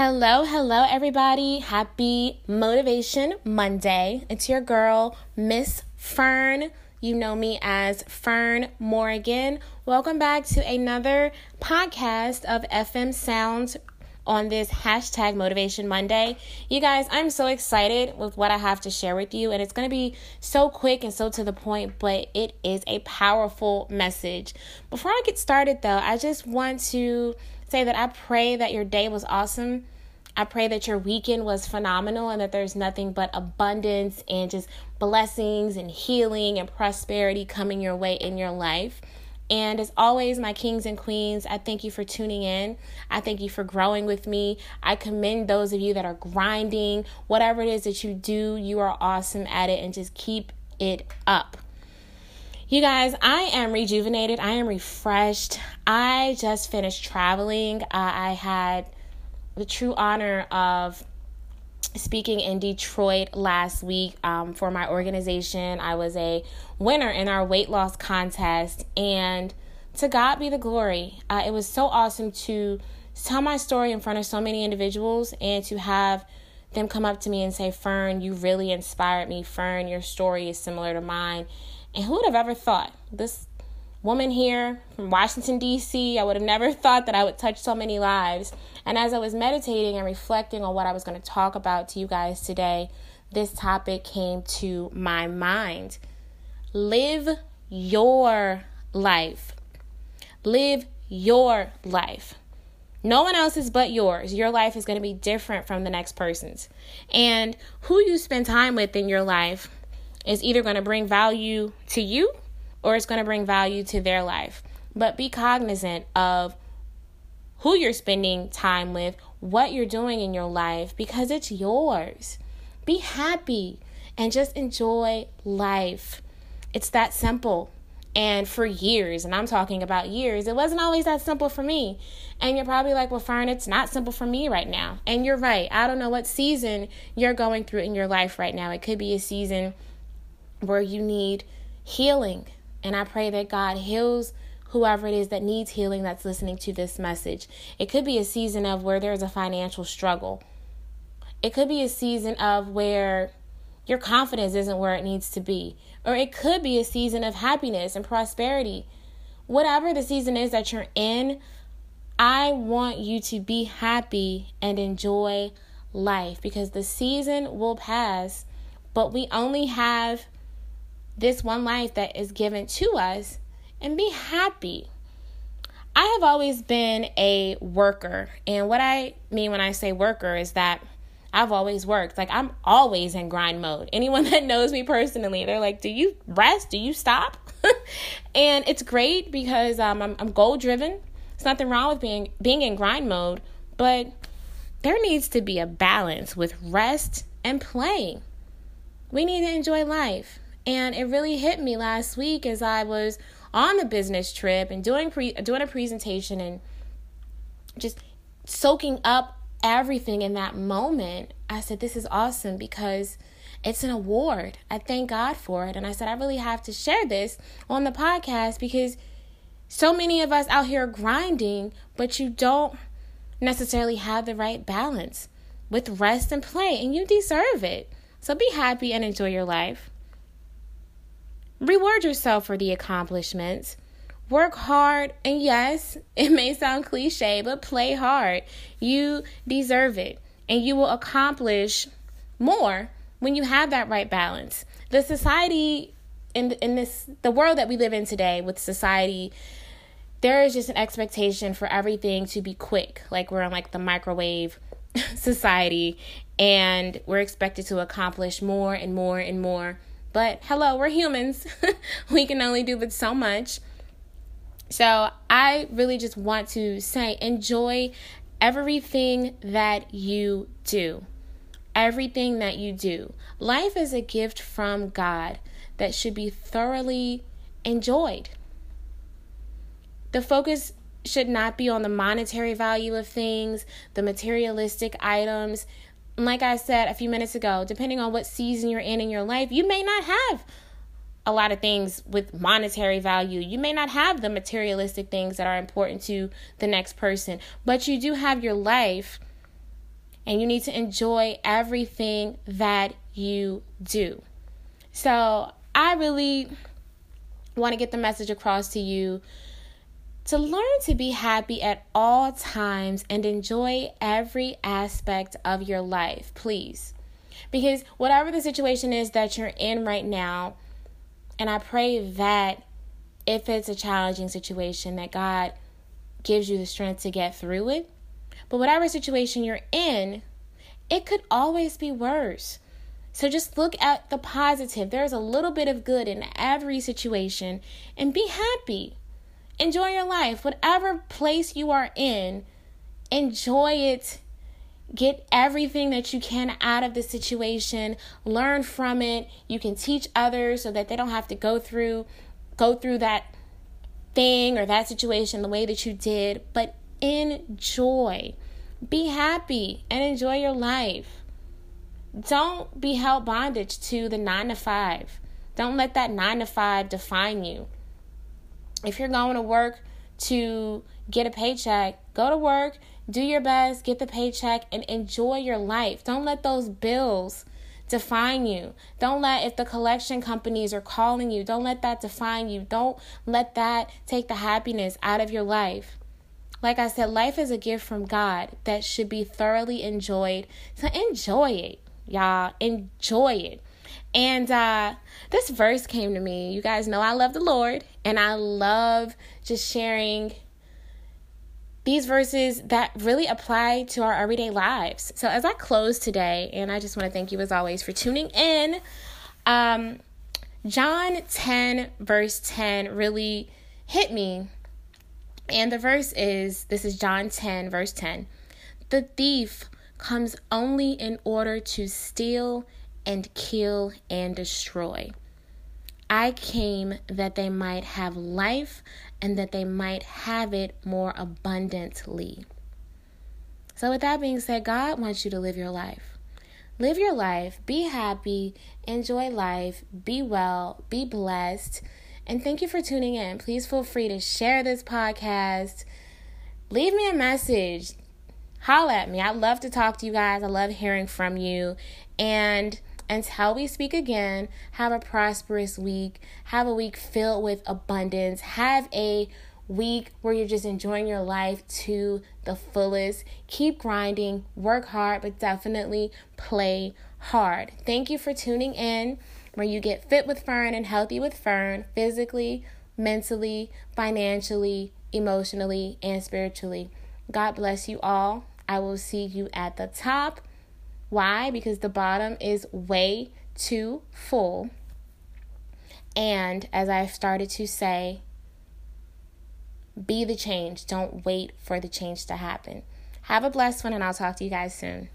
Hello, hello, everybody. Happy Motivation Monday. It's your girl, Miss Fern. You know me as Fern Morgan. Welcome back to another podcast of FM Sounds on this hashtag Motivation Monday. You guys, I'm so excited with what I have to share with you, and it's going to be so quick and so to the point, but it is a powerful message. Before I get started, though, I just want to say that I pray that your day was awesome. I pray that your weekend was phenomenal and that there's nothing but abundance and just blessings and healing and prosperity coming your way in your life. And as always, my kings and queens, I thank you for tuning in. I thank you for growing with me. I commend those of you that are grinding. Whatever it is that you do, you are awesome at it and just keep it up. You guys, I am rejuvenated. I am refreshed. I just finished traveling. Uh, I had the true honor of speaking in Detroit last week um, for my organization. I was a winner in our weight loss contest, and to God be the glory. Uh, it was so awesome to tell my story in front of so many individuals and to have them come up to me and say, Fern, you really inspired me. Fern, your story is similar to mine. And who would have ever thought this woman here from Washington, D.C., I would have never thought that I would touch so many lives. And as I was meditating and reflecting on what I was going to talk about to you guys today, this topic came to my mind. Live your life. Live your life. No one else's but yours. Your life is going to be different from the next person's. And who you spend time with in your life is either going to bring value to you or it's going to bring value to their life. But be cognizant of who you're spending time with, what you're doing in your life, because it's yours. Be happy and just enjoy life. It's that simple. And for years, and I'm talking about years, it wasn't always that simple for me. And you're probably like, well, Fern, it's not simple for me right now. And you're right. I don't know what season you're going through in your life right now. It could be a season where you need healing and I pray that God heals whoever it is that needs healing that's listening to this message. It could be a season of where there's a financial struggle. It could be a season of where your confidence isn't where it needs to be. Or it could be a season of happiness and prosperity. Whatever the season is that you're in, I want you to be happy and enjoy life because the season will pass, but we only have this one life that is given to us and be happy. I have always been a worker. And what I mean when I say worker is that I've always worked. Like I'm always in grind mode. Anyone that knows me personally, they're like, "Do you rest? Do you stop?" and it's great because um, I'm, I'm goal driven. There's nothing wrong with being being in grind mode, but there needs to be a balance with rest and playing. We need to enjoy life. And it really hit me last week as I was on the business trip and doing pre- doing a presentation and just soaking up everything in that moment. I said this is awesome because it's an award. I thank God for it. And I said I really have to share this on the podcast because so many of us out here grinding, but you don't necessarily have the right balance with rest and play, and you deserve it. So be happy and enjoy your life. Reward yourself for the accomplishments. Work hard, and yes, it may sound cliche, but play hard. You deserve it, and you will accomplish more when you have that right balance. The society in in this the world that we live in today with society there is just an expectation for everything to be quick. Like we're in like the microwave society and we're expected to accomplish more and more and more but hello, we're humans. we can only do but so much. So I really just want to say enjoy everything that you do. Everything that you do. Life is a gift from God that should be thoroughly enjoyed. The focus should not be on the monetary value of things, the materialistic items, like I said a few minutes ago, depending on what season you're in in your life, you may not have a lot of things with monetary value. You may not have the materialistic things that are important to the next person, but you do have your life and you need to enjoy everything that you do. So, I really want to get the message across to you to learn to be happy at all times and enjoy every aspect of your life, please. Because whatever the situation is that you're in right now, and I pray that if it's a challenging situation, that God gives you the strength to get through it. But whatever situation you're in, it could always be worse. So just look at the positive. There's a little bit of good in every situation and be happy. Enjoy your life. Whatever place you are in, enjoy it. Get everything that you can out of the situation. Learn from it. You can teach others so that they don't have to go through go through that thing or that situation the way that you did, but enjoy. Be happy and enjoy your life. Don't be held bondage to the nine to five. Don't let that nine to five define you. If you're going to work to get a paycheck, go to work, do your best, get the paycheck, and enjoy your life. Don't let those bills define you. Don't let, if the collection companies are calling you, don't let that define you. Don't let that take the happiness out of your life. Like I said, life is a gift from God that should be thoroughly enjoyed. So enjoy it, y'all. Enjoy it. And uh, this verse came to me. You guys know I love the Lord and I love just sharing these verses that really apply to our everyday lives. So, as I close today, and I just want to thank you as always for tuning in, um, John 10, verse 10, really hit me and the verse is this is John 10, verse 10. The thief comes only in order to steal and kill and destroy. I came that they might have life and that they might have it more abundantly. So, with that being said, God wants you to live your life. Live your life, be happy, enjoy life, be well, be blessed and thank you for tuning in. Please feel free to share this podcast. Leave me a message. Holla at me. I love to talk to you guys. I love hearing from you. And until we speak again, have a prosperous week. Have a week filled with abundance. Have a week where you're just enjoying your life to the fullest. Keep grinding, work hard, but definitely play hard. Thank you for tuning in where you get fit with Fern and healthy with Fern physically, mentally, financially, emotionally, and spiritually. God bless you all. I will see you at the top. Why? Because the bottom is way too full. And as I've started to say, be the change. Don't wait for the change to happen. Have a blessed one, and I'll talk to you guys soon.